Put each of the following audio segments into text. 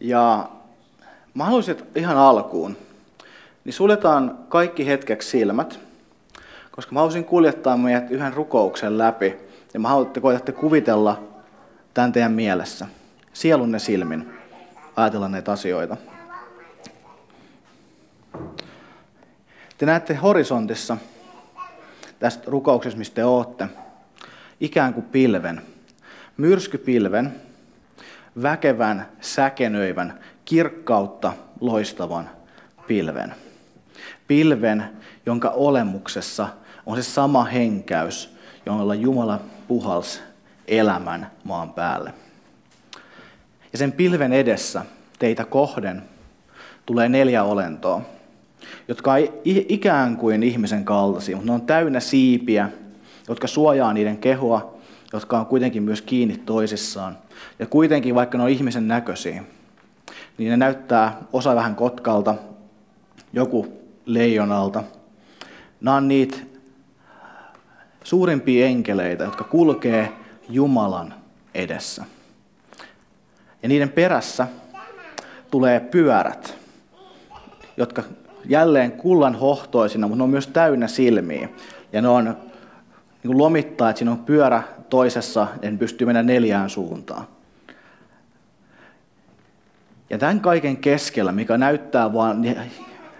Ja mä haluaisin, että ihan alkuun, niin suljetaan kaikki hetkeksi silmät, koska mä haluaisin kuljettaa meidät yhden rukouksen läpi. Ja mä haluatte koetatte kuvitella tämän teidän mielessä, sielunne silmin, ajatella näitä asioita. Te näette horisontissa tästä rukouksesta, mistä te ootte, ikään kuin pilven, myrskypilven, väkevän, säkenöivän, kirkkautta loistavan pilven. Pilven, jonka olemuksessa on se sama henkäys, jolla Jumala puhals elämän maan päälle. Ja sen pilven edessä teitä kohden tulee neljä olentoa, jotka on ikään kuin ihmisen kaltaisia, mutta ne on täynnä siipiä, jotka suojaa niiden kehoa, jotka on kuitenkin myös kiinni toisissaan. Ja kuitenkin, vaikka ne on ihmisen näköisiä, niin ne näyttää osa vähän kotkalta, joku leijonalta. Nämä on niitä suurimpia enkeleitä, jotka kulkee Jumalan edessä. Ja niiden perässä tulee pyörät, jotka jälleen kullan hohtoisina, mutta ne on myös täynnä silmiä. Ja ne on niin lomittaa, että siinä on pyörä toisessa, ja ne pystyy mennä neljään suuntaan. Ja tämän kaiken keskellä, mikä näyttää vain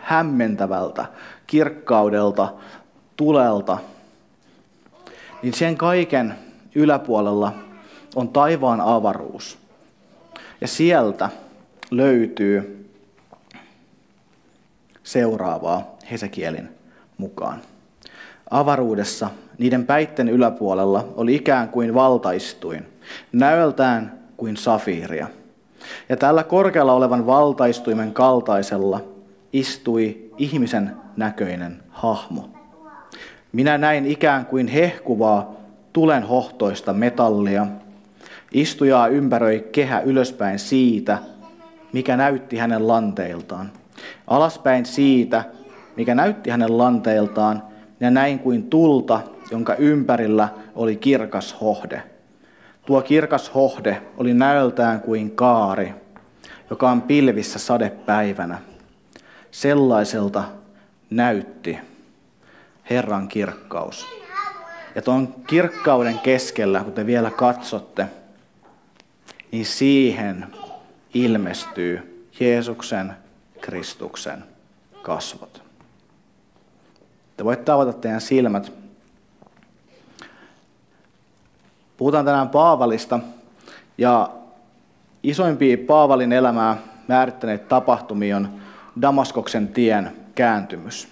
hämmentävältä, kirkkaudelta, tulelta, niin sen kaiken yläpuolella on taivaan avaruus. Ja sieltä löytyy seuraavaa Hesekielin mukaan. Avaruudessa niiden päitten yläpuolella oli ikään kuin valtaistuin, näöltään kuin safiiria. Ja tällä korkealla olevan valtaistuimen kaltaisella istui ihmisen näköinen hahmo. Minä näin ikään kuin hehkuvaa tulen hohtoista metallia. Istujaa ympäröi kehä ylöspäin siitä, mikä näytti hänen lanteiltaan. Alaspäin siitä, mikä näytti hänen lanteiltaan, ja näin kuin tulta, jonka ympärillä oli kirkas hohde. Tuo kirkas hohde oli näöltään kuin kaari, joka on pilvissä sadepäivänä. Sellaiselta näytti Herran kirkkaus. Ja tuon kirkkauden keskellä, kun te vielä katsotte, niin siihen ilmestyy Jeesuksen Kristuksen kasvot. Te voitte avata teidän silmät. Puhutaan tänään Paavalista ja isoimpia Paavalin elämää määrittäneitä tapahtumia on Damaskoksen tien kääntymys.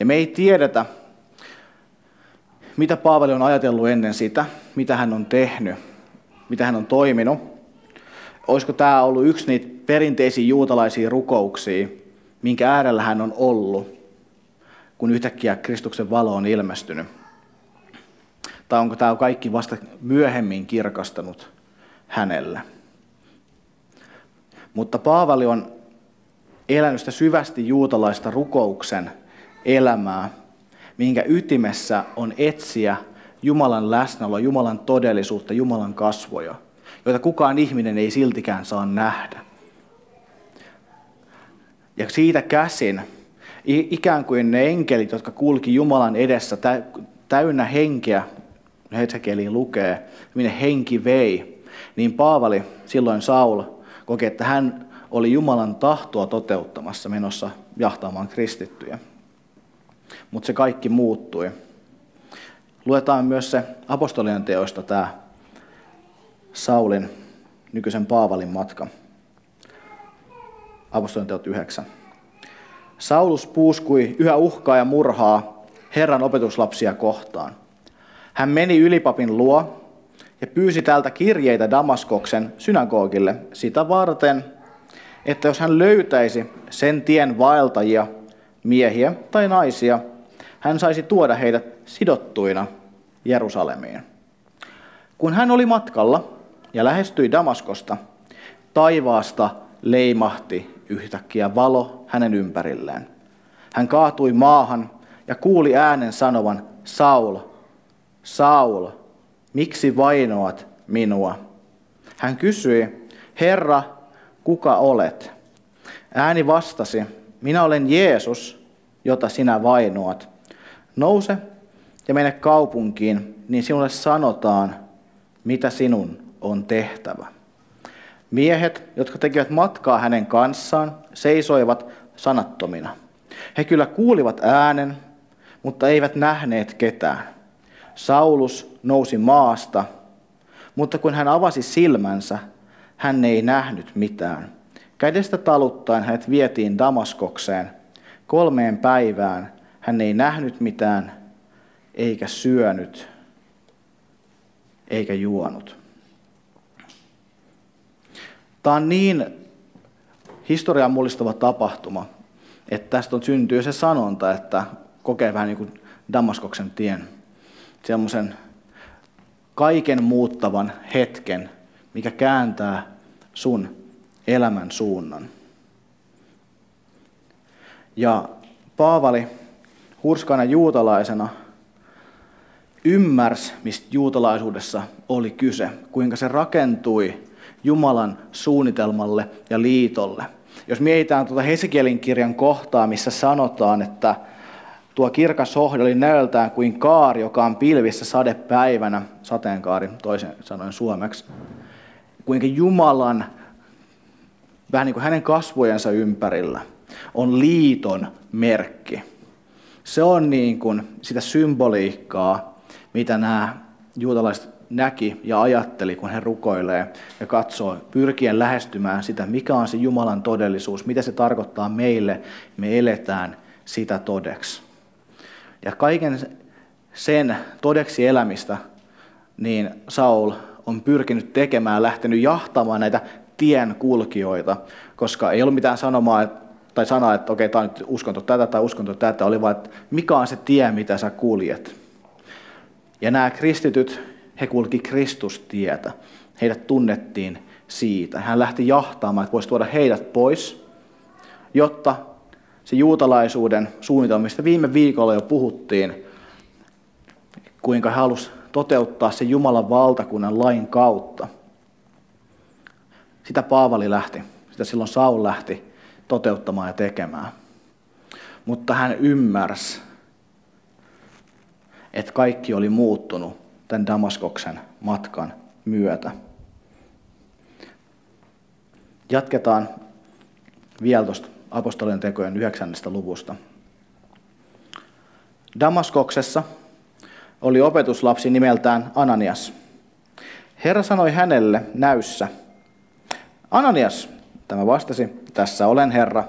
Ja me ei tiedetä, mitä Paavali on ajatellut ennen sitä, mitä hän on tehnyt, mitä hän on toiminut. Olisiko tämä ollut yksi niitä perinteisiä juutalaisia rukouksia, minkä äärellä hän on ollut, kun yhtäkkiä Kristuksen valo on ilmestynyt? Tai onko tämä kaikki vasta myöhemmin kirkastanut hänelle? Mutta Paavali on elänyt sitä syvästi juutalaista rukouksen elämää, minkä ytimessä on etsiä Jumalan läsnäoloa, Jumalan todellisuutta, Jumalan kasvoja, joita kukaan ihminen ei siltikään saa nähdä. Ja siitä käsin, ikään kuin ne enkelit, jotka kulki Jumalan edessä täynnä henkeä, Hesekeli lukee, minne henki vei, niin Paavali, silloin Saul, koki, että hän oli Jumalan tahtoa toteuttamassa menossa jahtaamaan kristittyjä mutta se kaikki muuttui. Luetaan myös se apostolien teoista tämä Saulin, nykyisen Paavalin matka. Apostolien teot 9. Saulus puuskui yhä uhkaa ja murhaa Herran opetuslapsia kohtaan. Hän meni ylipapin luo ja pyysi täältä kirjeitä Damaskoksen synagogille sitä varten, että jos hän löytäisi sen tien vaeltajia, miehiä tai naisia, hän saisi tuoda heidät sidottuina Jerusalemiin. Kun hän oli matkalla ja lähestyi Damaskosta, taivaasta leimahti yhtäkkiä valo hänen ympärilleen. Hän kaatui maahan ja kuuli äänen sanovan, Saul, Saul, miksi vainoat minua? Hän kysyi, Herra, kuka olet? Ääni vastasi, minä olen Jeesus, jota sinä vainoat. Nouse ja mene kaupunkiin, niin sinulle sanotaan, mitä sinun on tehtävä. Miehet, jotka tekivät matkaa hänen kanssaan, seisoivat sanattomina. He kyllä kuulivat äänen, mutta eivät nähneet ketään. Saulus nousi maasta, mutta kun hän avasi silmänsä, hän ei nähnyt mitään. Kädestä taluttaen hänet vietiin Damaskokseen. Kolmeen päivään hän ei nähnyt mitään, eikä syönyt, eikä juonut. Tämä on niin historian mullistava tapahtuma, että tästä on syntyy se sanonta, että kokee vähän niin kuin Damaskoksen tien, semmoisen kaiken muuttavan hetken, mikä kääntää sun elämän suunnan. Ja Paavali hurskana juutalaisena ymmärsi, mistä juutalaisuudessa oli kyse, kuinka se rakentui Jumalan suunnitelmalle ja liitolle. Jos mietitään tuota Hesekielin kirjan kohtaa, missä sanotaan, että tuo kirkas hohde oli näöltään kuin kaari, joka on pilvissä sadepäivänä, sateenkaari toisen sanoen suomeksi, kuinka Jumalan, vähän niin kuin hänen kasvojensa ympärillä, on liiton merkki. Se on niin kuin sitä symboliikkaa, mitä nämä juutalaiset näki ja ajatteli, kun he rukoilee ja katsoo, pyrkien lähestymään sitä, mikä on se Jumalan todellisuus, mitä se tarkoittaa meille, me eletään sitä todeksi. Ja kaiken sen todeksi elämistä, niin Saul on pyrkinyt tekemään, lähtenyt jahtamaan näitä tien kulkijoita, koska ei ollut mitään sanomaa tai sanaa, että okei, tämä on nyt uskonto tätä tai uskonto tätä, oli vaan, että mikä on se tie, mitä sä kuljet. Ja nämä kristityt, he kulki Kristustietä. Heidät tunnettiin siitä. Hän lähti jahtaamaan, että voisi tuoda heidät pois, jotta se juutalaisuuden suunnitelma, mistä viime viikolla jo puhuttiin, kuinka hän halusi toteuttaa se Jumalan valtakunnan lain kautta. Sitä Paavali lähti, sitä silloin Saul lähti toteuttamaan ja tekemään. Mutta hän ymmärsi, että kaikki oli muuttunut tämän Damaskoksen matkan myötä. Jatketaan vielä tuosta apostolien tekojen 9. luvusta. Damaskoksessa oli opetuslapsi nimeltään Ananias. Herra sanoi hänelle näyssä, Ananias, tämä vastasi, tässä olen Herra.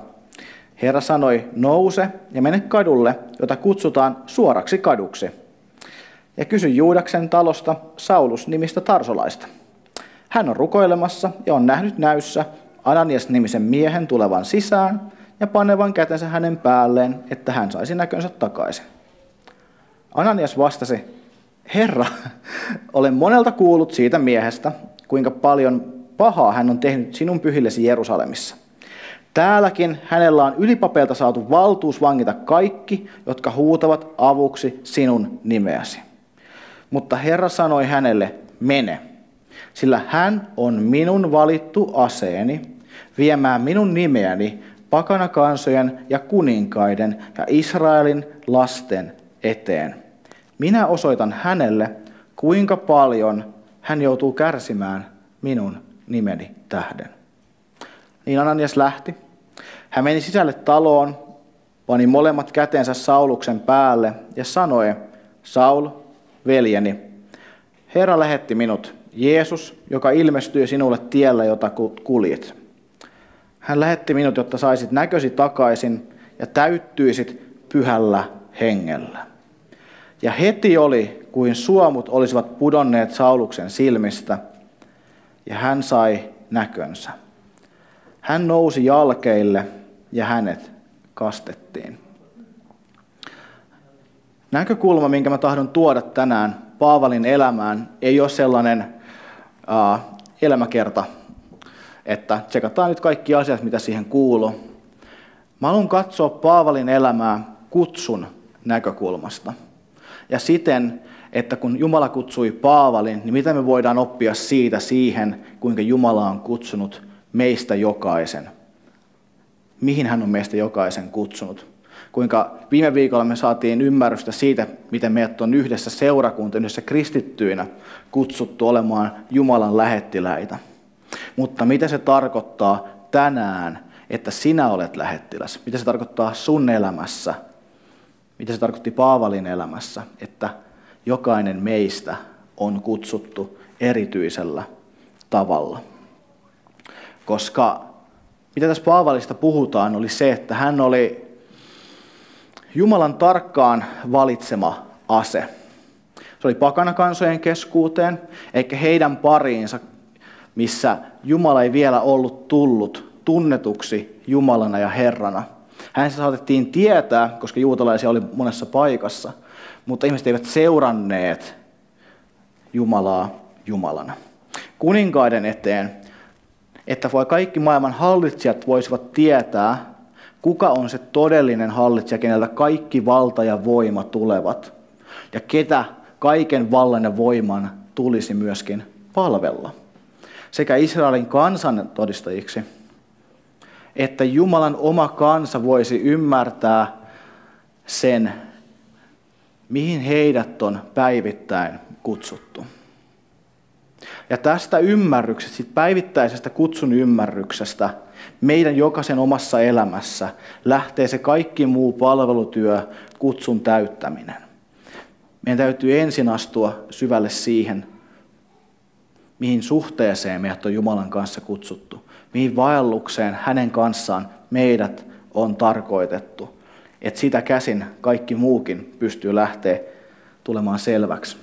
Herra sanoi, nouse ja mene kadulle, jota kutsutaan suoraksi kaduksi. Ja kysy Juudaksen talosta Saulus nimistä Tarsolaista. Hän on rukoilemassa ja on nähnyt näyssä Ananias-nimisen miehen tulevan sisään ja panevan kätensä hänen päälleen, että hän saisi näkönsä takaisin. Ananias vastasi, Herra, olen monelta kuullut siitä miehestä, kuinka paljon pahaa hän on tehnyt sinun pyhillesi Jerusalemissa. Täälläkin hänellä on ylipapeilta saatu valtuus vangita kaikki, jotka huutavat avuksi sinun nimeäsi. Mutta Herra sanoi hänelle, mene, sillä hän on minun valittu aseeni viemään minun nimeäni pakanakansojen ja kuninkaiden ja Israelin lasten eteen. Minä osoitan hänelle, kuinka paljon hän joutuu kärsimään minun nimeni tähden. Niin Ananias lähti. Hän meni sisälle taloon, pani molemmat kätensä Sauluksen päälle ja sanoi, Saul, veljeni, Herra lähetti minut, Jeesus, joka ilmestyi sinulle tiellä, jota kuljet. Hän lähetti minut, jotta saisit näkösi takaisin ja täyttyisit pyhällä hengellä. Ja heti oli, kuin suomut olisivat pudonneet Sauluksen silmistä, ja hän sai näkönsä. Hän nousi jalkeille ja hänet kastettiin. Näkökulma, minkä mä tahdon tuoda tänään Paavalin elämään, ei ole sellainen uh, elämäkerta, että tsekataan nyt kaikki asiat, mitä siihen kuuluu. Mä haluan katsoa Paavalin elämää kutsun näkökulmasta. Ja siten, että kun Jumala kutsui Paavalin, niin mitä me voidaan oppia siitä siihen, kuinka Jumala on kutsunut meistä jokaisen. Mihin hän on meistä jokaisen kutsunut. Kuinka viime viikolla me saatiin ymmärrystä siitä, miten meidät on yhdessä seurakunta, yhdessä kristittyinä kutsuttu olemaan Jumalan lähettiläitä. Mutta mitä se tarkoittaa tänään, että sinä olet lähettiläs? Mitä se tarkoittaa sun elämässä? Mitä se tarkoitti Paavalin elämässä, että jokainen meistä on kutsuttu erityisellä tavalla? Koska mitä tässä Paavalista puhutaan, oli se, että hän oli Jumalan tarkkaan valitsema ase. Se oli pakanakansojen keskuuteen, eikä heidän pariinsa, missä Jumala ei vielä ollut tullut tunnetuksi Jumalana ja Herrana. Hänestä saatettiin tietää, koska juutalaisia oli monessa paikassa, mutta ihmiset eivät seuranneet Jumalaa Jumalana. Kuninkaiden eteen, että voi kaikki maailman hallitsijat voisivat tietää, kuka on se todellinen hallitsija, keneltä kaikki valta ja voima tulevat, ja ketä kaiken vallan ja voiman tulisi myöskin palvella. Sekä Israelin kansan todistajiksi, että Jumalan oma kansa voisi ymmärtää sen, mihin heidät on päivittäin kutsuttu. Ja tästä ymmärryksestä, siitä päivittäisestä kutsun ymmärryksestä, meidän jokaisen omassa elämässä lähtee se kaikki muu palvelutyö, kutsun täyttäminen. Meidän täytyy ensin astua syvälle siihen, mihin suhteeseen meidät on Jumalan kanssa kutsuttu, mihin vaellukseen hänen kanssaan meidät on tarkoitettu. Että sitä käsin kaikki muukin pystyy lähteä tulemaan selväksi.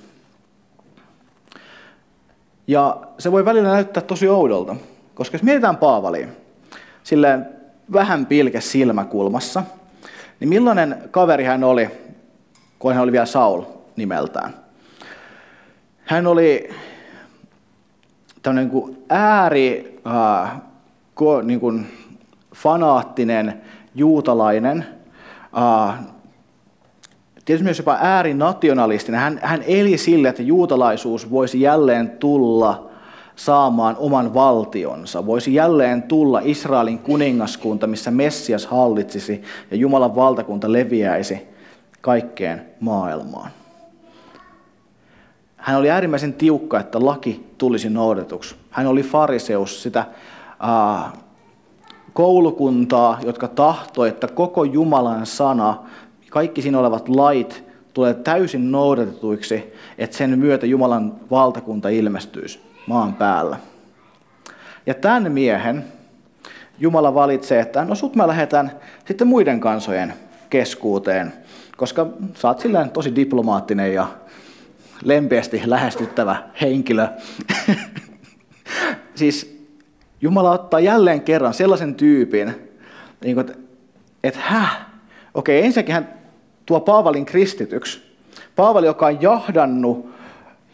Ja se voi välillä näyttää tosi oudolta, koska jos mietitään Paavalia, silleen vähän pilke silmäkulmassa, niin millainen kaveri hän oli, kun hän oli vielä Saul nimeltään? Hän oli tämmöinen niin ääri, äh, ko, niin kuin fanaattinen juutalainen, äh, tietysti myös jopa äärinationalistinen. Hän, hän eli sille, että juutalaisuus voisi jälleen tulla saamaan oman valtionsa. Voisi jälleen tulla Israelin kuningaskunta, missä Messias hallitsisi ja Jumalan valtakunta leviäisi kaikkeen maailmaan. Hän oli äärimmäisen tiukka, että laki tulisi noudetuksi. Hän oli fariseus, sitä äh, koulukuntaa, jotka tahtoi, että koko Jumalan sana, kaikki siinä olevat lait tulee täysin noudatetuiksi, että sen myötä Jumalan valtakunta ilmestyisi maan päällä. Ja tämän miehen Jumala valitsee, että no sut mä lähetän sitten muiden kansojen keskuuteen, koska sä oot tosi diplomaattinen ja lempeästi lähestyttävä henkilö. siis Jumala ottaa jälleen kerran sellaisen tyypin, niin että et häh, okei ensinnäkin hän tuo Paavalin kristityksi. Paavali, joka on jahdannut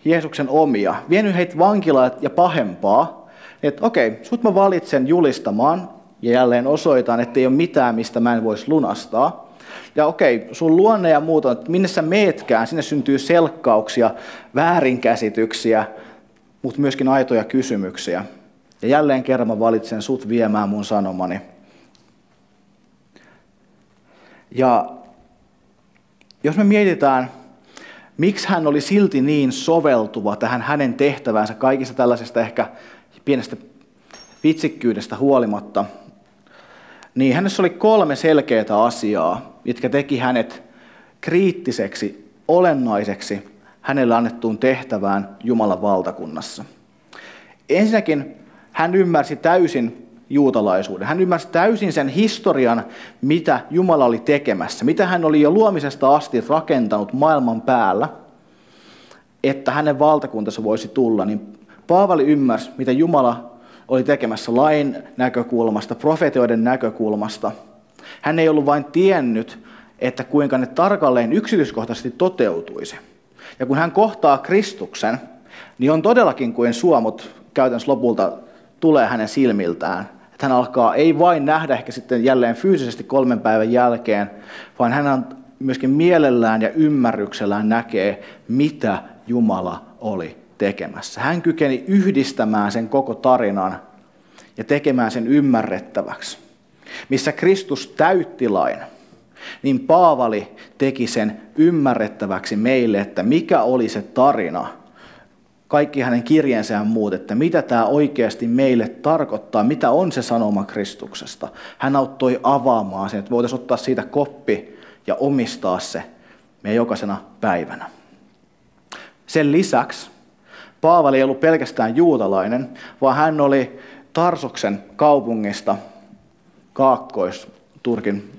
Jeesuksen omia, vienyt heitä vankilaan ja pahempaa, että okei, sut mä valitsen julistamaan ja jälleen osoitan, että ei ole mitään, mistä mä en voisi lunastaa. Ja okei, sun luonne ja muuta, että minne sä meetkään, sinne syntyy selkkauksia, väärinkäsityksiä, mutta myöskin aitoja kysymyksiä. Ja jälleen kerran mä valitsen sut viemään mun sanomani. Ja jos me mietitään, miksi hän oli silti niin soveltuva tähän hänen tehtäväänsä kaikista tällaisesta ehkä pienestä vitsikkyydestä huolimatta, niin hänessä oli kolme selkeää asiaa, jotka teki hänet kriittiseksi, olennaiseksi hänelle annettuun tehtävään Jumalan valtakunnassa. Ensinnäkin hän ymmärsi täysin juutalaisuuden. Hän ymmärsi täysin sen historian, mitä Jumala oli tekemässä, mitä hän oli jo luomisesta asti rakentanut maailman päällä, että hänen valtakuntansa voisi tulla. Niin Paavali ymmärsi, mitä Jumala oli tekemässä lain näkökulmasta, profetioiden näkökulmasta. Hän ei ollut vain tiennyt, että kuinka ne tarkalleen yksityiskohtaisesti toteutuisi. Ja kun hän kohtaa Kristuksen, niin on todellakin kuin suomut käytännössä lopulta tulee hänen silmiltään. Että hän alkaa ei vain nähdä ehkä sitten jälleen fyysisesti kolmen päivän jälkeen, vaan hän myöskin mielellään ja ymmärryksellään näkee, mitä Jumala oli tekemässä. Hän kykeni yhdistämään sen koko tarinan ja tekemään sen ymmärrettäväksi. Missä Kristus täytti lain, niin Paavali teki sen ymmärrettäväksi meille, että mikä oli se tarina, kaikki hänen kirjeensä ja muut, että mitä tämä oikeasti meille tarkoittaa, mitä on se sanoma Kristuksesta. Hän auttoi avaamaan sen, että voitaisiin ottaa siitä koppi ja omistaa se meidän jokaisena päivänä. Sen lisäksi Paavali ei ollut pelkästään juutalainen, vaan hän oli Tarsoksen kaupungista Kaakkois-Turkin,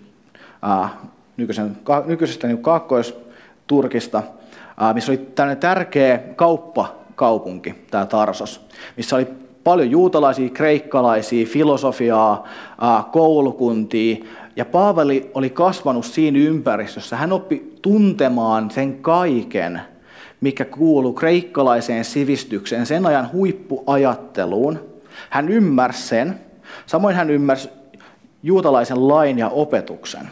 ää, nykyisen, ka, nykyisestä niin Kaakkois-Turkista, ää, missä oli tämmöinen tärkeä kauppakaupunki, tämä Tarsos, missä oli paljon juutalaisia, kreikkalaisia, filosofiaa, ää, koulukuntia, ja Paavali oli kasvanut siinä ympäristössä. Hän oppi tuntemaan sen kaiken – mikä kuuluu kreikkalaiseen sivistykseen, sen ajan huippuajatteluun. Hän ymmärsi sen. Samoin hän ymmärsi juutalaisen lain ja opetuksen.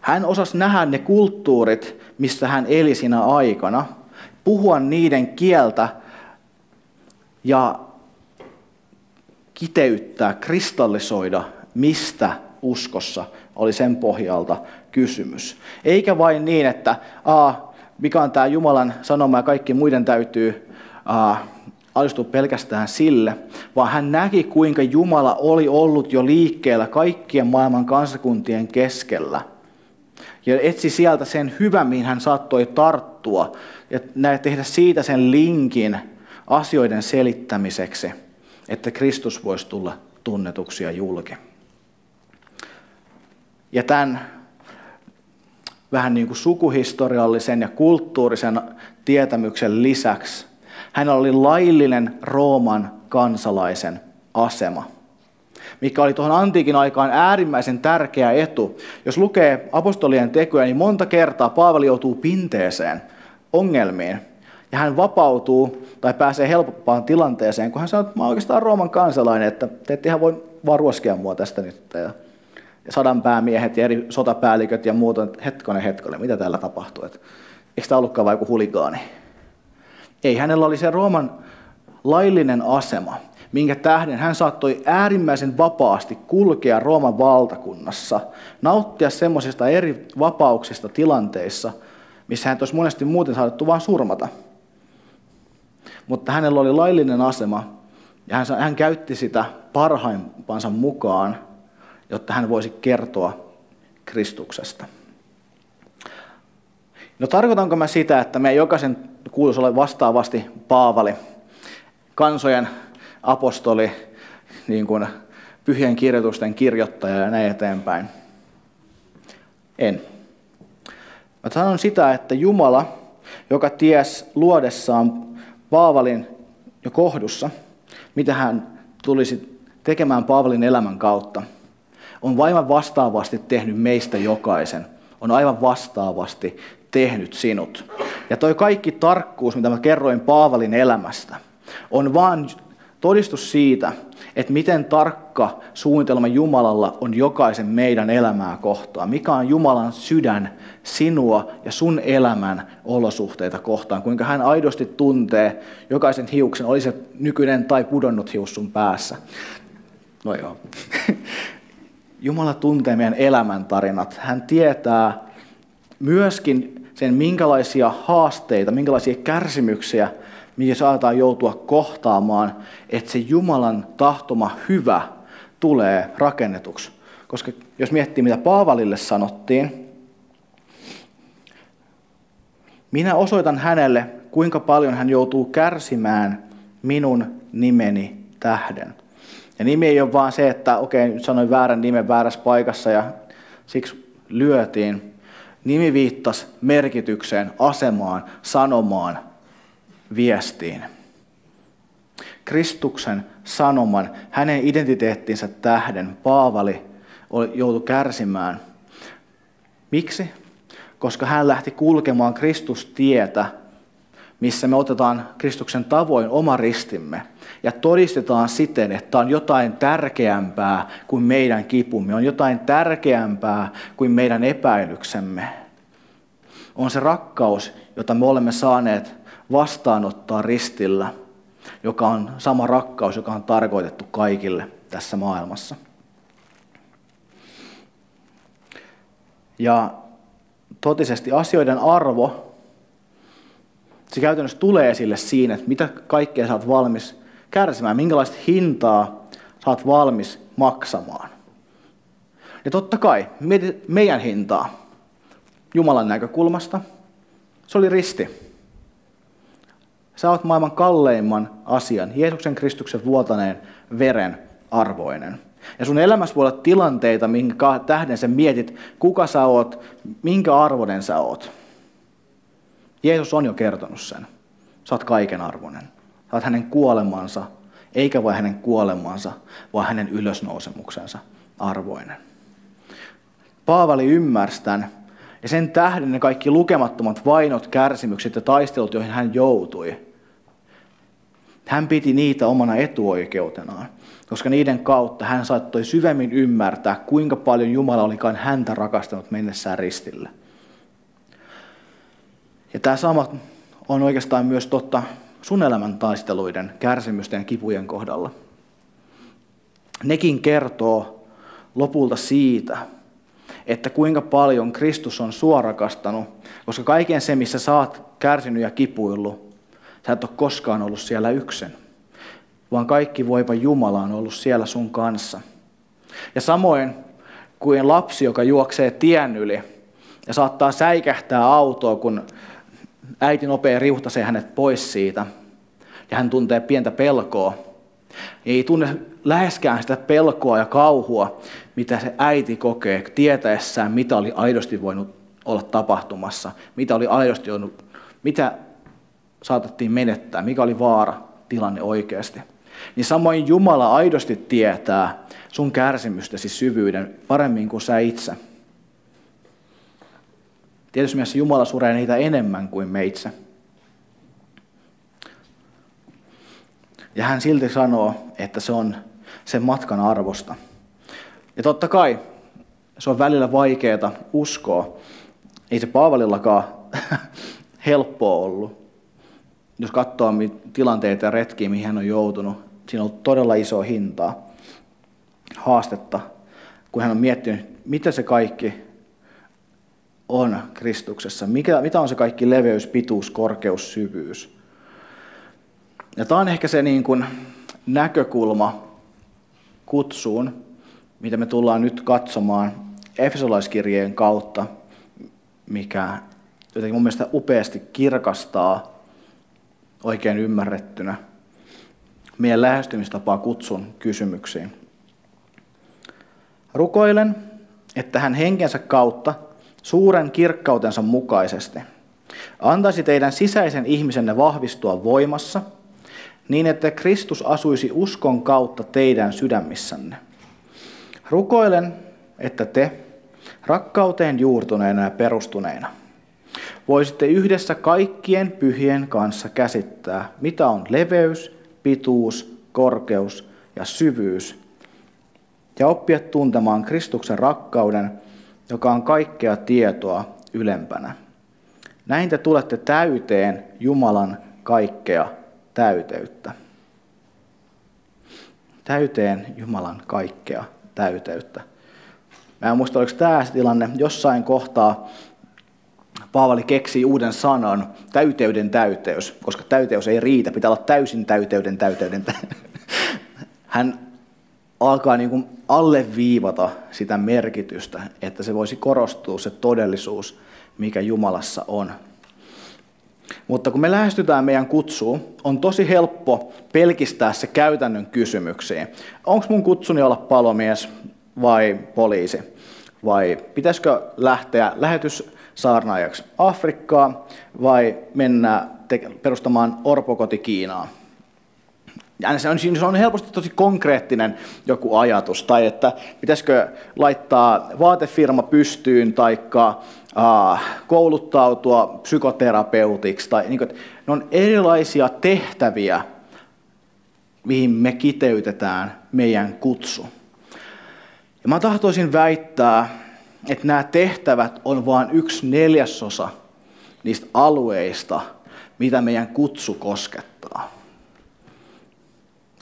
Hän osasi nähdä ne kulttuurit, missä hän eli siinä aikana, puhua niiden kieltä ja kiteyttää, kristallisoida, mistä uskossa oli sen pohjalta kysymys. Eikä vain niin, että a, mikä on tämä Jumalan sanoma ja kaikki muiden täytyy uh, alistua pelkästään sille, vaan hän näki, kuinka Jumala oli ollut jo liikkeellä kaikkien maailman kansakuntien keskellä. Ja etsi sieltä sen hyvän, mihin hän saattoi tarttua, ja tehdä siitä sen linkin asioiden selittämiseksi, että Kristus voisi tulla tunnetuksi ja julki. Ja tämän vähän niin kuin sukuhistoriallisen ja kulttuurisen tietämyksen lisäksi hänellä oli laillinen Rooman kansalaisen asema, mikä oli tuohon antiikin aikaan äärimmäisen tärkeä etu. Jos lukee apostolien tekoja, niin monta kertaa Paavali joutuu pinteeseen, ongelmiin, ja hän vapautuu tai pääsee helpompaan tilanteeseen, kun hän sanoo, että mä olen oikeastaan Rooman kansalainen, että te ette ihan voi vaan ruoskea mua tästä nyt. Ja sadan päämiehet ja eri sotapäälliköt ja muut, että hetkonen, hetkonen, mitä täällä tapahtuu? Että, eikö tämä ollutkaan vaikka huligaani? Ei, hänellä oli se Rooman laillinen asema, minkä tähden hän saattoi äärimmäisen vapaasti kulkea Rooman valtakunnassa, nauttia semmoisista eri vapauksista tilanteissa, missä hän olisi monesti muuten saatettu vain surmata. Mutta hänellä oli laillinen asema, ja hän, hän käytti sitä parhaimpansa mukaan jotta hän voisi kertoa Kristuksesta. No tarkoitanko mä sitä, että me jokaisen kuuluisi olla vastaavasti Paavali, kansojen apostoli, niin kuin pyhien kirjoitusten kirjoittaja ja näin eteenpäin? En. Mä sanon sitä, että Jumala, joka ties luodessaan Paavalin jo kohdussa, mitä hän tulisi tekemään Paavalin elämän kautta – on aivan vastaavasti tehnyt meistä jokaisen. On aivan vastaavasti tehnyt sinut. Ja toi kaikki tarkkuus, mitä mä kerroin Paavalin elämästä, on vaan todistus siitä, että miten tarkka suunnitelma Jumalalla on jokaisen meidän elämää kohtaan. Mikä on Jumalan sydän sinua ja sun elämän olosuhteita kohtaan. Kuinka hän aidosti tuntee jokaisen hiuksen, oli se nykyinen tai pudonnut hius sun päässä. No joo. Jumala tuntee meidän elämäntarinat. Hän tietää myöskin sen, minkälaisia haasteita, minkälaisia kärsimyksiä, mihin saataan joutua kohtaamaan, että se Jumalan tahtoma hyvä tulee rakennetuksi. Koska jos miettii, mitä Paavalille sanottiin, minä osoitan hänelle, kuinka paljon hän joutuu kärsimään minun nimeni tähden. Ja nimi ei ole vaan se, että okei, nyt sanoin väärän nimen väärässä paikassa ja siksi lyötiin. Nimi viittasi merkitykseen, asemaan, sanomaan, viestiin. Kristuksen sanoman, hänen identiteettinsä tähden Paavali joutui kärsimään. Miksi? Koska hän lähti kulkemaan Kristustietä, missä me otetaan Kristuksen tavoin oma ristimme ja todistetaan siten, että on jotain tärkeämpää kuin meidän kipumme, on jotain tärkeämpää kuin meidän epäilyksemme. On se rakkaus, jota me olemme saaneet vastaanottaa ristillä, joka on sama rakkaus, joka on tarkoitettu kaikille tässä maailmassa. Ja totisesti asioiden arvo, se käytännössä tulee esille siinä, että mitä kaikkea oot valmis kärsimään, minkälaista hintaa oot valmis maksamaan. Ja totta kai, meidän hintaa Jumalan näkökulmasta, se oli risti. Sä oot maailman kalleimman asian, Jeesuksen Kristuksen vuotaneen veren arvoinen. Ja sun elämässä voi olla tilanteita, minkä tähden sä mietit, kuka sä oot, minkä arvoinen sä oot. Jeesus on jo kertonut sen. Sä oot kaiken arvoinen. Sä oot hänen kuolemansa, eikä vain hänen kuolemansa, vaan hänen ylösnousemuksensa arvoinen. Paavali ymmärsi tämän, ja sen tähden ne kaikki lukemattomat vainot, kärsimykset ja taistelut, joihin hän joutui, hän piti niitä omana etuoikeutenaan, koska niiden kautta hän saattoi syvemmin ymmärtää, kuinka paljon Jumala olikaan häntä rakastanut mennessään ristille. Ja tämä sama on oikeastaan myös totta sun elämän taisteluiden, kärsimysten ja kipujen kohdalla. Nekin kertoo lopulta siitä, että kuinka paljon Kristus on sua rakastanut, koska kaiken se, missä sä oot kärsinyt ja kipuillut, sä et ole koskaan ollut siellä yksin, vaan kaikki voipa Jumala on ollut siellä sun kanssa. Ja samoin kuin lapsi, joka juoksee tien yli ja saattaa säikähtää autoa, kun äiti nopea riuhtasee hänet pois siitä ja hän tuntee pientä pelkoa. Ei tunne läheskään sitä pelkoa ja kauhua, mitä se äiti kokee tietäessään, mitä oli aidosti voinut olla tapahtumassa, mitä oli aidosti ollut, mitä saatettiin menettää, mikä oli vaara tilanne oikeasti. Niin samoin Jumala aidosti tietää sun kärsimystäsi syvyyden paremmin kuin sä itse. Tietysti mielessä Jumala suree niitä enemmän kuin me itse. Ja hän silti sanoo, että se on sen matkan arvosta. Ja totta kai se on välillä vaikeaa uskoa. Ei se Paavalillakaan helppoa ollut. Jos katsoo tilanteita ja retkiä, mihin hän on joutunut, siinä on ollut todella iso hintaa, haastetta, kun hän on miettinyt, mitä se kaikki on Kristuksessa, mikä, mitä on se kaikki leveys, pituus, korkeus, syvyys. Ja tämä on ehkä se niin kuin näkökulma kutsuun, mitä me tullaan nyt katsomaan Efesolaiskirjeen kautta, mikä jotenkin mun mielestä upeasti kirkastaa oikein ymmärrettynä meidän lähestymistapaa kutsun kysymyksiin. Rukoilen, että hän henkensä kautta suuren kirkkautensa mukaisesti antaisi teidän sisäisen ihmisenne vahvistua voimassa, niin että Kristus asuisi uskon kautta teidän sydämissänne. Rukoilen, että te, rakkauteen juurtuneena ja perustuneena, voisitte yhdessä kaikkien pyhien kanssa käsittää, mitä on leveys, pituus, korkeus ja syvyys, ja oppia tuntemaan Kristuksen rakkauden, joka on kaikkea tietoa ylempänä. Näin te tulette täyteen Jumalan kaikkea täyteyttä. Täyteen Jumalan kaikkea täyteyttä. Mä en muista, oliko tämä tilanne jossain kohtaa Paavali keksii uuden sanan, täyteyden täyteys, koska täyteys ei riitä, pitää olla täysin täyteyden täyteyden. Hän alkaa niin kuin alleviivata sitä merkitystä, että se voisi korostua se todellisuus, mikä Jumalassa on. Mutta kun me lähestytään meidän kutsuun, on tosi helppo pelkistää se käytännön kysymyksiin. Onko mun kutsuni olla palomies vai poliisi? Vai pitäisikö lähteä lähetyssaarnaajaksi Afrikkaan vai mennä perustamaan orpokoti Kiinaa? Se on, se on helposti tosi konkreettinen joku ajatus, tai että pitäisikö laittaa vaatefirma pystyyn, tai kouluttautua psykoterapeutiksi, tai niin kuin, ne on erilaisia tehtäviä, mihin me kiteytetään meidän kutsu. Ja mä tahtoisin väittää, että nämä tehtävät on vain yksi neljäsosa niistä alueista, mitä meidän kutsu koskettaa.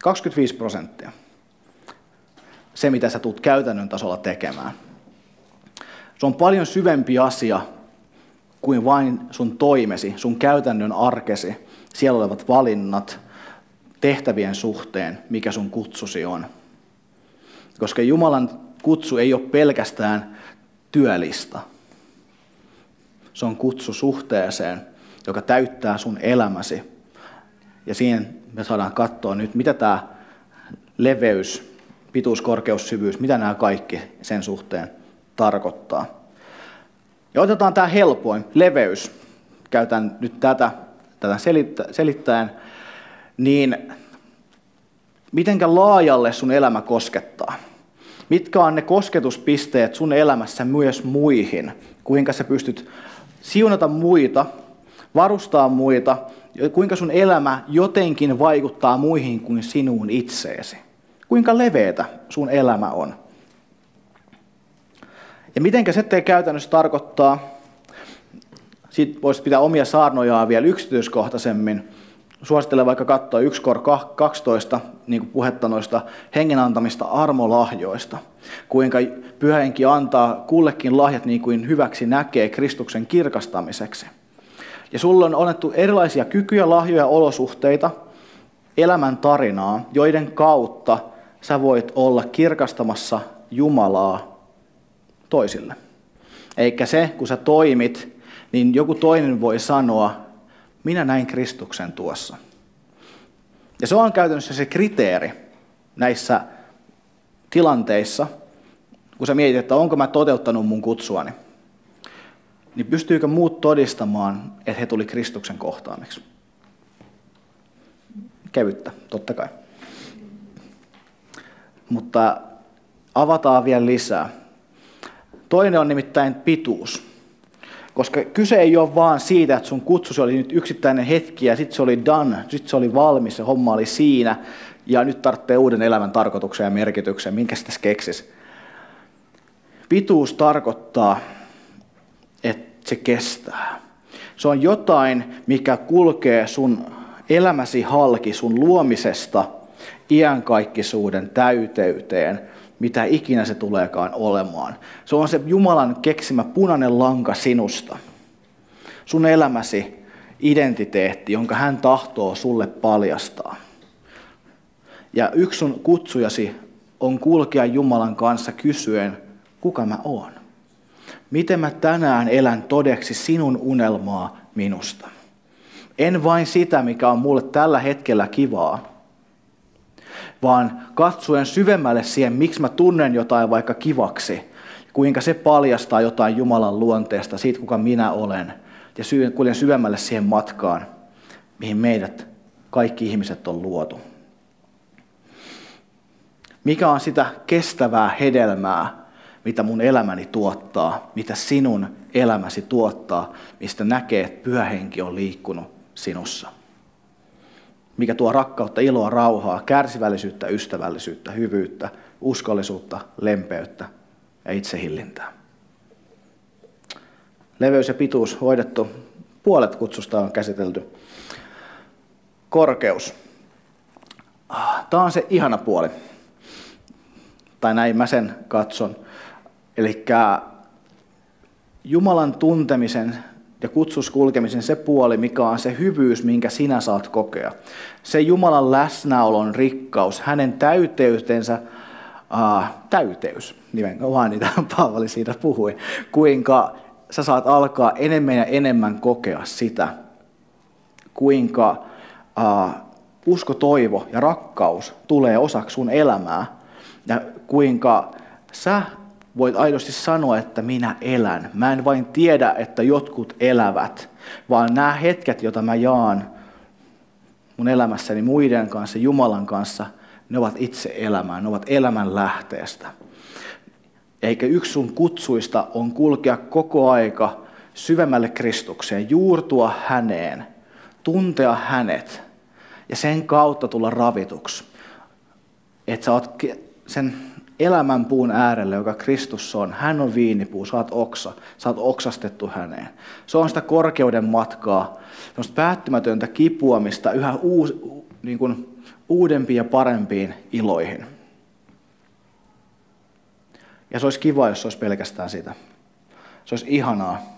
25 prosenttia. Se, mitä sä tulet käytännön tasolla tekemään. Se on paljon syvempi asia kuin vain sun toimesi, sun käytännön arkesi, siellä olevat valinnat, tehtävien suhteen, mikä sun kutsusi on. Koska Jumalan kutsu ei ole pelkästään työlista. Se on kutsu suhteeseen, joka täyttää sun elämäsi. Ja siihen me saadaan katsoa nyt, mitä tämä leveys, pituus, korkeus, syvyys, mitä nämä kaikki sen suhteen tarkoittaa. Ja otetaan tämä helpoin, leveys. Käytän nyt tätä, tätä selittäen. Niin mitenkä laajalle sun elämä koskettaa? Mitkä on ne kosketuspisteet sun elämässä myös muihin? Kuinka sä pystyt siunata muita, varustaa muita, kuinka sun elämä jotenkin vaikuttaa muihin kuin sinuun itseesi? Kuinka leveätä sun elämä on? Ja mitenkä se te käytännössä tarkoittaa, siitä voisi pitää omia saarnojaan vielä yksityiskohtaisemmin, suosittelen vaikka katsoa 1 kor 12 niin kuin puhetta noista hengen antamista armolahjoista. Kuinka pyhähenki antaa kullekin lahjat niin kuin hyväksi näkee Kristuksen kirkastamiseksi. Ja sulle on annettu erilaisia kykyjä, lahjoja, olosuhteita, elämän tarinaa, joiden kautta sä voit olla kirkastamassa Jumalaa toisille. Eikä se, kun sä toimit, niin joku toinen voi sanoa, minä näin Kristuksen tuossa. Ja se on käytännössä se kriteeri näissä tilanteissa, kun sä mietit, että onko mä toteuttanut mun kutsuani, niin pystyykö muut todistamaan, että he tuli Kristuksen kohtaamiksi? Kevyttä, totta kai. Mutta avataan vielä lisää. Toinen on nimittäin pituus. Koska kyse ei ole vaan siitä, että sun kutsusi oli nyt yksittäinen hetki ja sitten se oli done, sitten se oli valmis, se homma oli siinä ja nyt tarvitsee uuden elämän tarkoituksen ja merkityksen, minkä sitä keksis. Pituus tarkoittaa, että se kestää. Se on jotain, mikä kulkee sun elämäsi halki sun luomisesta iänkaikkisuuden täyteyteen – mitä ikinä se tuleekaan olemaan. Se on se Jumalan keksimä punainen lanka sinusta. Sun elämäsi identiteetti, jonka hän tahtoo sulle paljastaa. Ja yksi sun kutsujasi on kulkea Jumalan kanssa kysyen, kuka mä oon. Miten mä tänään elän todeksi sinun unelmaa minusta. En vain sitä, mikä on mulle tällä hetkellä kivaa, vaan katsoen syvemmälle siihen, miksi mä tunnen jotain vaikka kivaksi, kuinka se paljastaa jotain Jumalan luonteesta, siitä kuka minä olen, ja kuljen syvemmälle siihen matkaan, mihin meidät kaikki ihmiset on luotu. Mikä on sitä kestävää hedelmää, mitä mun elämäni tuottaa, mitä sinun elämäsi tuottaa, mistä näkee, että pyhä henki on liikkunut sinussa mikä tuo rakkautta, iloa, rauhaa, kärsivällisyyttä, ystävällisyyttä, hyvyyttä, uskollisuutta, lempeyttä ja itsehillintää. Leveys ja pituus hoidettu. Puolet kutsusta on käsitelty. Korkeus. Tämä on se ihana puoli. Tai näin mä sen katson. Eli Jumalan tuntemisen ja kutsus kulkemisen se puoli, mikä on se hyvyys, minkä sinä saat kokea. Se Jumalan läsnäolon rikkaus, hänen täyteytensä, äh, täyteys, nimenomaan niitä Paavali siitä puhui, kuinka sä saat alkaa enemmän ja enemmän kokea sitä, kuinka äh, usko, toivo ja rakkaus tulee osaksi sun elämää, ja kuinka sä voit aidosti sanoa, että minä elän. Mä en vain tiedä, että jotkut elävät, vaan nämä hetket, joita mä jaan, mun elämässäni muiden kanssa, Jumalan kanssa, ne ovat itse elämää, ne ovat elämän lähteestä. Eikä yksi sun kutsuista on kulkea koko aika syvemmälle Kristukseen, juurtua häneen, tuntea hänet ja sen kautta tulla ravituksi. Että sä oot sen elämän puun äärelle, joka Kristus on. Hän on viinipuu, oot oksa, oot oksastettu häneen. Se on sitä korkeuden matkaa, semmoista päättymätöntä kipuamista yhä uus, niin kuin uudempiin ja parempiin iloihin. Ja se olisi kiva, jos se olisi pelkästään sitä. Se olisi ihanaa,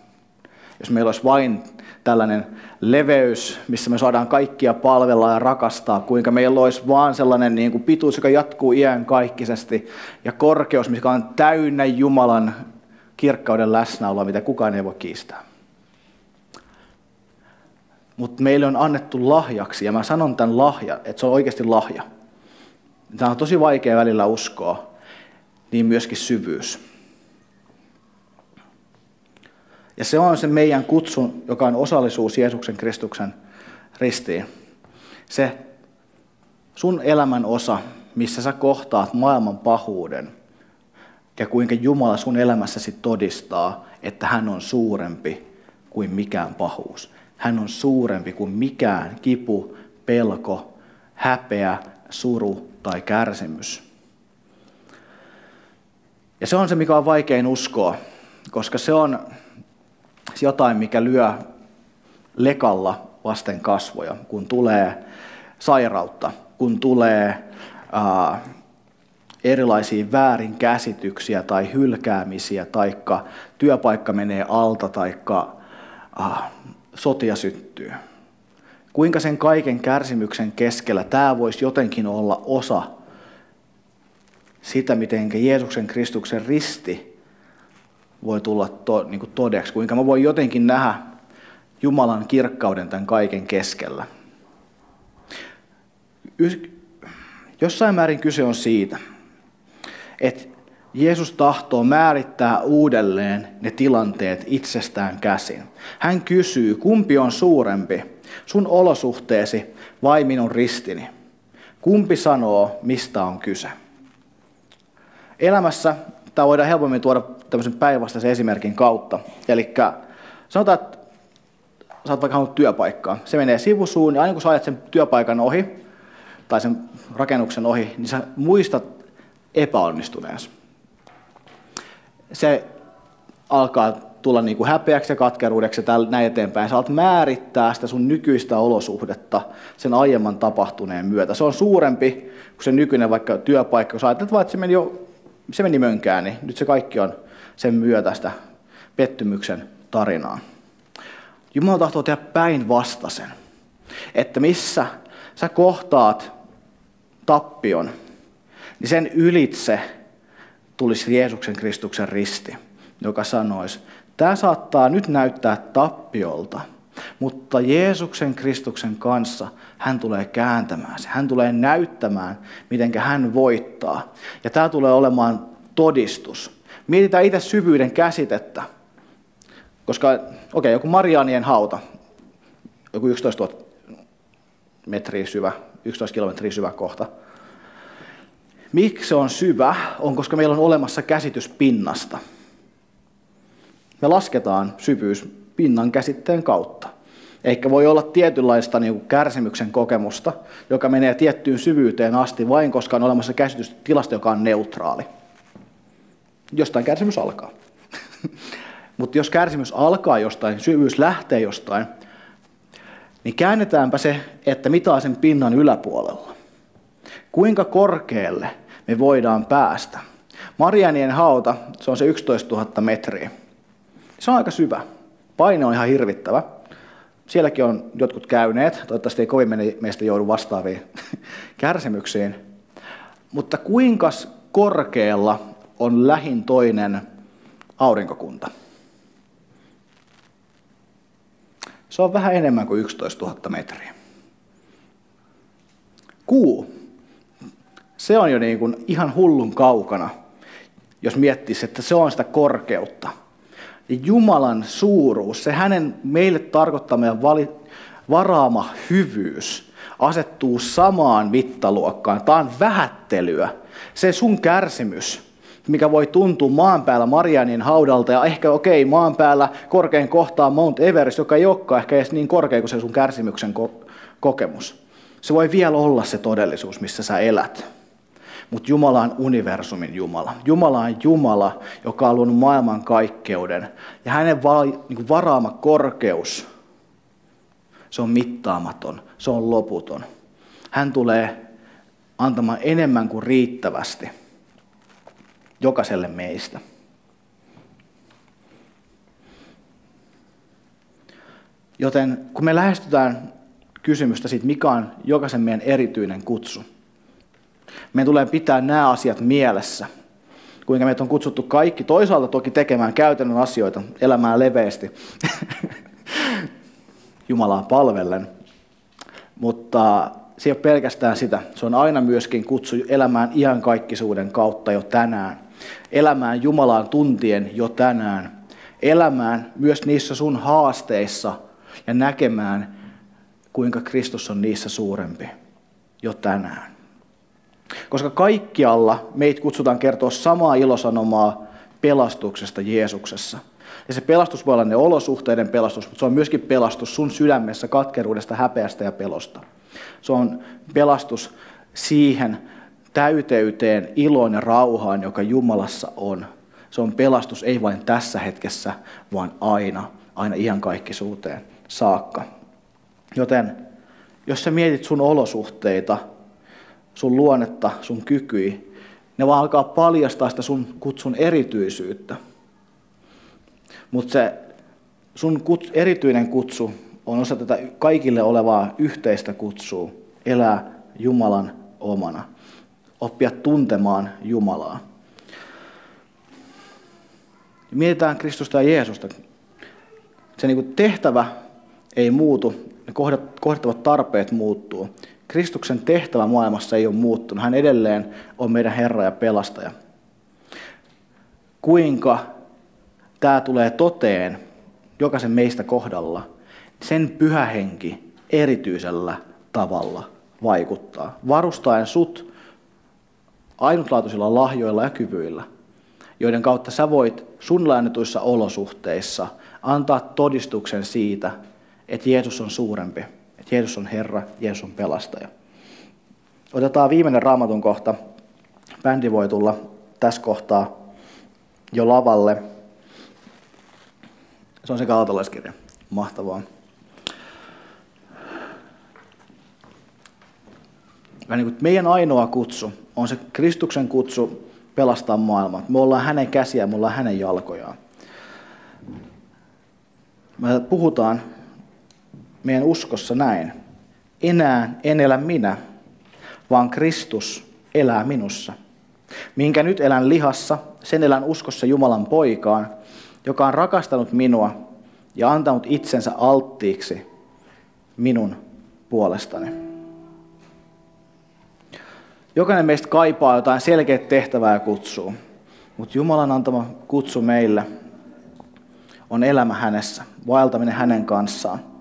jos meillä olisi vain tällainen leveys, missä me saadaan kaikkia palvella ja rakastaa, kuinka meillä olisi vaan sellainen niin kuin pituus, joka jatkuu iän kaikkisesti, ja korkeus, mikä on täynnä Jumalan kirkkauden läsnäoloa, mitä kukaan ei voi kiistää. Mutta meille on annettu lahjaksi, ja mä sanon tämän lahja, että se on oikeasti lahja. Tämä on tosi vaikea välillä uskoa, niin myöskin syvyys. Ja se on se meidän kutsun, joka on osallisuus Jeesuksen Kristuksen ristiin. Se sun elämän osa, missä sä kohtaat maailman pahuuden ja kuinka Jumala sun elämässäsi todistaa, että hän on suurempi kuin mikään pahuus. Hän on suurempi kuin mikään kipu, pelko, häpeä, suru tai kärsimys. Ja se on se, mikä on vaikein uskoa, koska se on jotain, mikä lyö lekalla vasten kasvoja, kun tulee sairautta, kun tulee ää, erilaisia väärinkäsityksiä tai hylkäämisiä, tai työpaikka menee alta, tai sotia syttyy. Kuinka sen kaiken kärsimyksen keskellä tämä voisi jotenkin olla osa sitä, miten Jeesuksen Kristuksen risti voi tulla to, niin kuin todeksi, kuinka mä voin jotenkin nähdä Jumalan kirkkauden tämän kaiken keskellä. Jossain määrin kyse on siitä, että Jeesus tahtoo määrittää uudelleen ne tilanteet itsestään käsin. Hän kysyy, kumpi on suurempi, sun olosuhteesi vai minun ristini? Kumpi sanoo, mistä on kyse? Elämässä tämä voidaan helpommin tuoda tämmöisen päinvastaisen esimerkin kautta. Eli sanotaan, että sä oot vaikka halunnut työpaikkaa. Se menee sivusuun ja aina kun sä ajat sen työpaikan ohi tai sen rakennuksen ohi, niin sä muistat epäonnistuneensa. Se alkaa tulla niin kuin häpeäksi ja katkeruudeksi ja näin eteenpäin. Sä alat määrittää sitä sun nykyistä olosuhdetta sen aiemman tapahtuneen myötä. Se on suurempi kuin se nykyinen vaikka työpaikka, kun sä ajattelet että se meni jo se meni mönkään, niin nyt se kaikki on sen myötä sitä pettymyksen tarinaa. Jumala tahtoo tehdä päinvastaisen. Että missä sä kohtaat tappion, niin sen ylitse tulisi Jeesuksen Kristuksen risti, joka sanoisi, tämä saattaa nyt näyttää tappiolta, mutta Jeesuksen Kristuksen kanssa hän tulee kääntämään se. Hän tulee näyttämään, miten hän voittaa. Ja tämä tulee olemaan todistus. Mietitään itse syvyyden käsitettä. Koska, okei, okay, joku Marianien hauta, joku 11 000 metriä syvä, 11 kilometriä syvä kohta. Miksi se on syvä? On, koska meillä on olemassa käsitys pinnasta. Me lasketaan syvyys pinnan käsitteen kautta. Eikä voi olla tietynlaista niin kuin kärsimyksen kokemusta, joka menee tiettyyn syvyyteen asti vain, koska on olemassa käsitys tilasta, joka on neutraali. Jostain kärsimys alkaa. Mutta jos kärsimys alkaa jostain, syvyys lähtee jostain, niin käännetäänpä se, että mitä on sen pinnan yläpuolella. Kuinka korkealle me voidaan päästä. Marianien hauta, se on se 11 000 metriä. Se on aika syvä. Paine on ihan hirvittävä. Sielläkin on jotkut käyneet, toivottavasti ei kovin meistä joudu vastaaviin kärsimyksiin. Mutta kuinka korkealla on lähin toinen aurinkokunta? Se on vähän enemmän kuin 11 000 metriä. Kuu, se on jo niin kuin ihan hullun kaukana, jos miettisi, että se on sitä korkeutta – Jumalan suuruus, se hänen meille tarkoittama ja varaama hyvyys asettuu samaan mittaluokkaan. Tämä on vähättelyä. Se sun kärsimys, mikä voi tuntua maan päällä Marianin haudalta ja ehkä okei, okay, maan päällä korkein kohtaa Mount Everest, joka ei olekaan ehkä edes niin korkea kuin se sun kärsimyksen ko- kokemus. Se voi vielä olla se todellisuus, missä sä elät. Mutta Jumala on universumin Jumala. Jumala on Jumala, joka on luonut maailman kaikkeuden. Ja hänen va- niin varaama korkeus, se on mittaamaton, se on loputon. Hän tulee antamaan enemmän kuin riittävästi jokaiselle meistä. Joten kun me lähestytään kysymystä siitä, mikä on jokaisen meidän erityinen kutsu, meidän tulee pitää nämä asiat mielessä. Kuinka meitä on kutsuttu kaikki, toisaalta toki tekemään käytännön asioita, elämään leveästi, Jumalaa palvellen. Mutta se ei ole pelkästään sitä. Se on aina myöskin kutsu elämään ihan kaikkisuuden kautta jo tänään. Elämään Jumalaan tuntien jo tänään. Elämään myös niissä sun haasteissa ja näkemään, kuinka Kristus on niissä suurempi jo tänään. Koska kaikkialla meitä kutsutaan kertoa samaa ilosanomaa pelastuksesta Jeesuksessa. Ja se pelastus voi olla ne olosuhteiden pelastus, mutta se on myöskin pelastus sun sydämessä katkeruudesta, häpeästä ja pelosta. Se on pelastus siihen täyteyteen, iloon ja rauhaan, joka Jumalassa on. Se on pelastus ei vain tässä hetkessä, vaan aina, aina ihan kaikkisuuteen saakka. Joten jos sä mietit sun olosuhteita, sun luonnetta, sun kykyi, ne vaan alkaa paljastaa sitä sun kutsun erityisyyttä. Mutta se sun kut, erityinen kutsu on osa tätä kaikille olevaa yhteistä kutsua, elää Jumalan omana, oppia tuntemaan Jumalaa. Mietitään Kristusta ja Jeesusta. Se niin tehtävä ei muutu, ne kohdattavat tarpeet muuttuu. Kristuksen tehtävä maailmassa ei ole muuttunut. Hän edelleen on meidän Herra ja pelastaja. Kuinka tämä tulee toteen jokaisen meistä kohdalla, sen pyhä henki erityisellä tavalla vaikuttaa. Varustaen sut ainutlaatuisilla lahjoilla ja kyvyillä, joiden kautta sä voit sun olosuhteissa antaa todistuksen siitä, että Jeesus on suurempi Jeesus on Herra, Jeesus on pelastaja. Otetaan viimeinen raamatun kohta. Bändi voi tulla tässä kohtaa jo lavalle. Se on se kalatolaiskirja. Mahtavaa. Niin meidän ainoa kutsu on se Kristuksen kutsu pelastaa maailmaa. Me ollaan hänen käsiä, me ollaan hänen jalkojaan. Me puhutaan meidän uskossa näin. Enää en elä minä, vaan Kristus elää minussa. Minkä nyt elän lihassa, sen elän uskossa Jumalan poikaan, joka on rakastanut minua ja antanut itsensä alttiiksi minun puolestani. Jokainen meistä kaipaa jotain selkeää tehtävää ja kutsua, mutta Jumalan antama kutsu meille on elämä hänessä, vaeltaminen hänen kanssaan.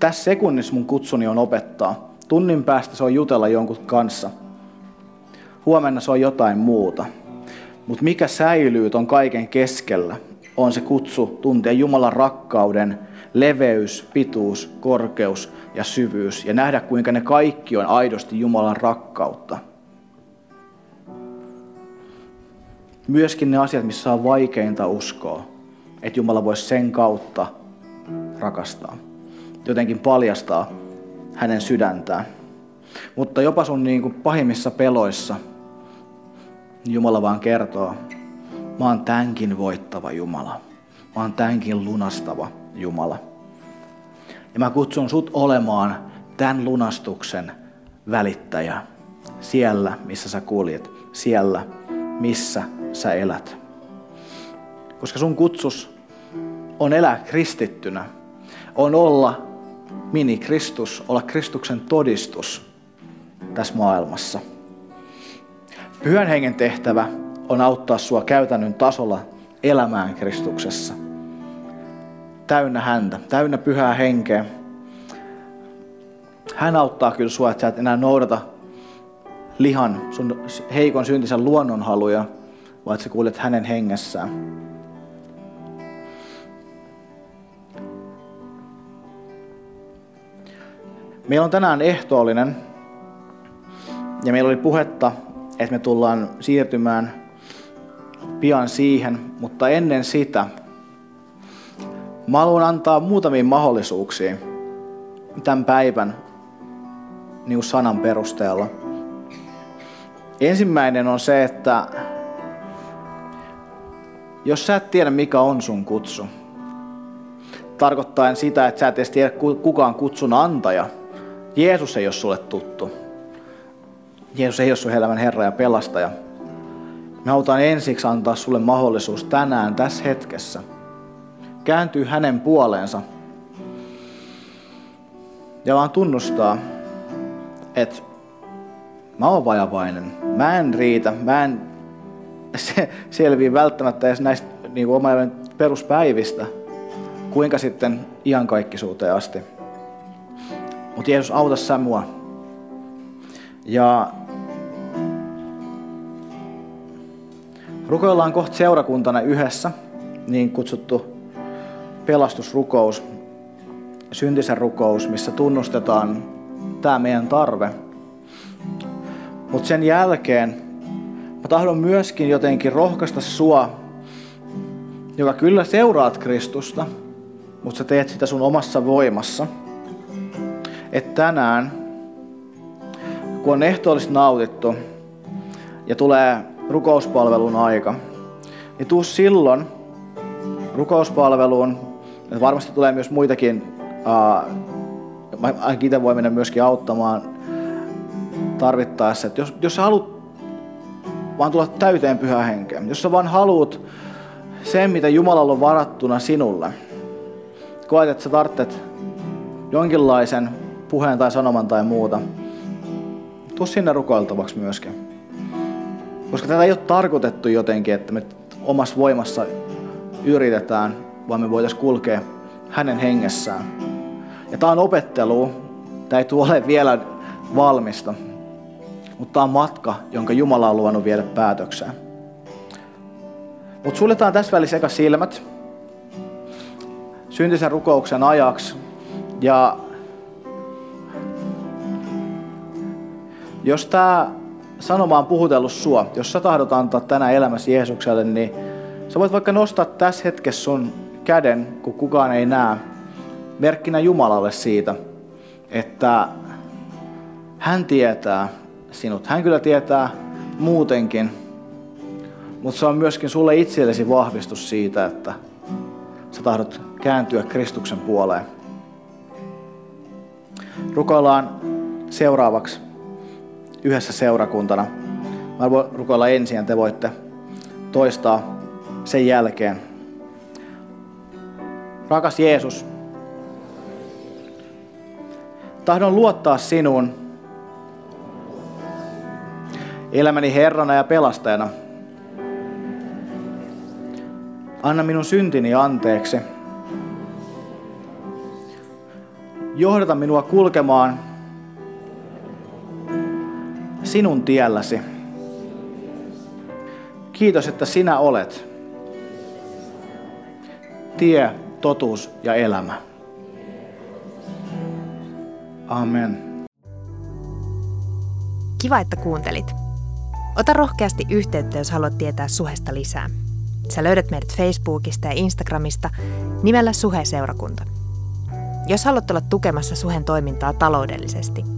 Tässä sekunnissa mun kutsuni on opettaa. Tunnin päästä se on jutella jonkun kanssa. Huomenna se on jotain muuta. Mutta mikä säilyy ton kaiken keskellä, on se kutsu tuntea Jumalan rakkauden leveys, pituus, korkeus ja syvyys ja nähdä kuinka ne kaikki on aidosti Jumalan rakkautta. Myöskin ne asiat, missä on vaikeinta uskoa, että Jumala voisi sen kautta rakastaa jotenkin paljastaa hänen sydäntään. Mutta jopa sun niin kuin pahimmissa peloissa Jumala vaan kertoo, mä oon tämänkin voittava Jumala. Mä oon tämänkin lunastava Jumala. Ja mä kutsun sut olemaan tämän lunastuksen välittäjä siellä, missä sä kuljet, siellä, missä sä elät. Koska sun kutsus on elää kristittynä, on olla mini-Kristus, olla Kristuksen todistus tässä maailmassa. Pyhän hengen tehtävä on auttaa sua käytännön tasolla elämään Kristuksessa. Täynnä häntä, täynnä pyhää henkeä. Hän auttaa kyllä sua, että sä et enää noudata lihan, sun heikon syntisen luonnonhaluja, vaan että sä kuulet hänen hengessään. Meillä on tänään ehtoollinen ja meillä oli puhetta, että me tullaan siirtymään pian siihen, mutta ennen sitä mä haluan antaa muutamia mahdollisuuksia tämän päivän niin sanan perusteella. Ensimmäinen on se, että jos sä et tiedä mikä on sun kutsu, tarkoittaen sitä, että sä et edes tiedä kukaan kutsun antaja, Jeesus ei ole sulle tuttu. Jeesus ei ole sun elämän Herra ja pelastaja. Me halutaan ensiksi antaa sulle mahdollisuus tänään, tässä hetkessä, kääntyy hänen puoleensa ja vaan tunnustaa, että mä oon vajavainen, mä en riitä, mä en selviä välttämättä edes näistä niin oman peruspäivistä, kuinka sitten iankaikkisuuteen asti. Mutta Jeesus, auta sä mua. Ja rukoillaan kohta seurakuntana yhdessä, niin kutsuttu pelastusrukous, syntisen rukous, missä tunnustetaan tämä meidän tarve. Mutta sen jälkeen mä tahdon myöskin jotenkin rohkaista sua, joka kyllä seuraat Kristusta, mutta sä teet sitä sun omassa voimassa. Että tänään, kun on ehtoollista nautittu ja tulee rukouspalvelun aika, niin tuu silloin rukouspalveluun. Varmasti tulee myös muitakin, ainakin itse voi mennä myöskin auttamaan tarvittaessa. Että jos, jos sä haluat vaan tulla täyteen pyhä henkeen, jos sä vaan haluat sen, mitä Jumalalla on varattuna sinulle, koet, että sä tarvitset jonkinlaisen puheen tai sanoman tai muuta, tuu sinne rukoiltavaksi myöskin. Koska tätä ei ole tarkoitettu jotenkin, että me omassa voimassa yritetään, vaan me voitaisiin kulkea hänen hengessään. Ja tämä on opettelu, tämä ei tule vielä valmista, mutta tämä on matka, jonka Jumala on luvannut viedä päätökseen. Mutta suljetaan tässä välissä eka silmät syntisen rukouksen ajaksi. Ja jos tämä sanoma on puhutellut sua, jos sä tahdot antaa tänään elämäsi Jeesukselle, niin sä voit vaikka nostaa tässä hetkessä sun käden, kun kukaan ei näe, merkkinä Jumalalle siitä, että hän tietää sinut. Hän kyllä tietää muutenkin, mutta se on myöskin sulle itsellesi vahvistus siitä, että sä tahdot kääntyä Kristuksen puoleen. Rukoillaan seuraavaksi yhdessä seurakuntana. Mä voin rukoilla ensin ja te voitte toistaa sen jälkeen. Rakas Jeesus, tahdon luottaa sinuun elämäni Herrana ja pelastajana. Anna minun syntini anteeksi. Johdata minua kulkemaan sinun tielläsi. Kiitos, että sinä olet tie, totuus ja elämä. Amen. Kiva, että kuuntelit. Ota rohkeasti yhteyttä, jos haluat tietää suhesta lisää. Sä löydät meidät Facebookista ja Instagramista nimellä Suhe-seurakunta. Jos haluat olla tukemassa Suhen toimintaa taloudellisesti –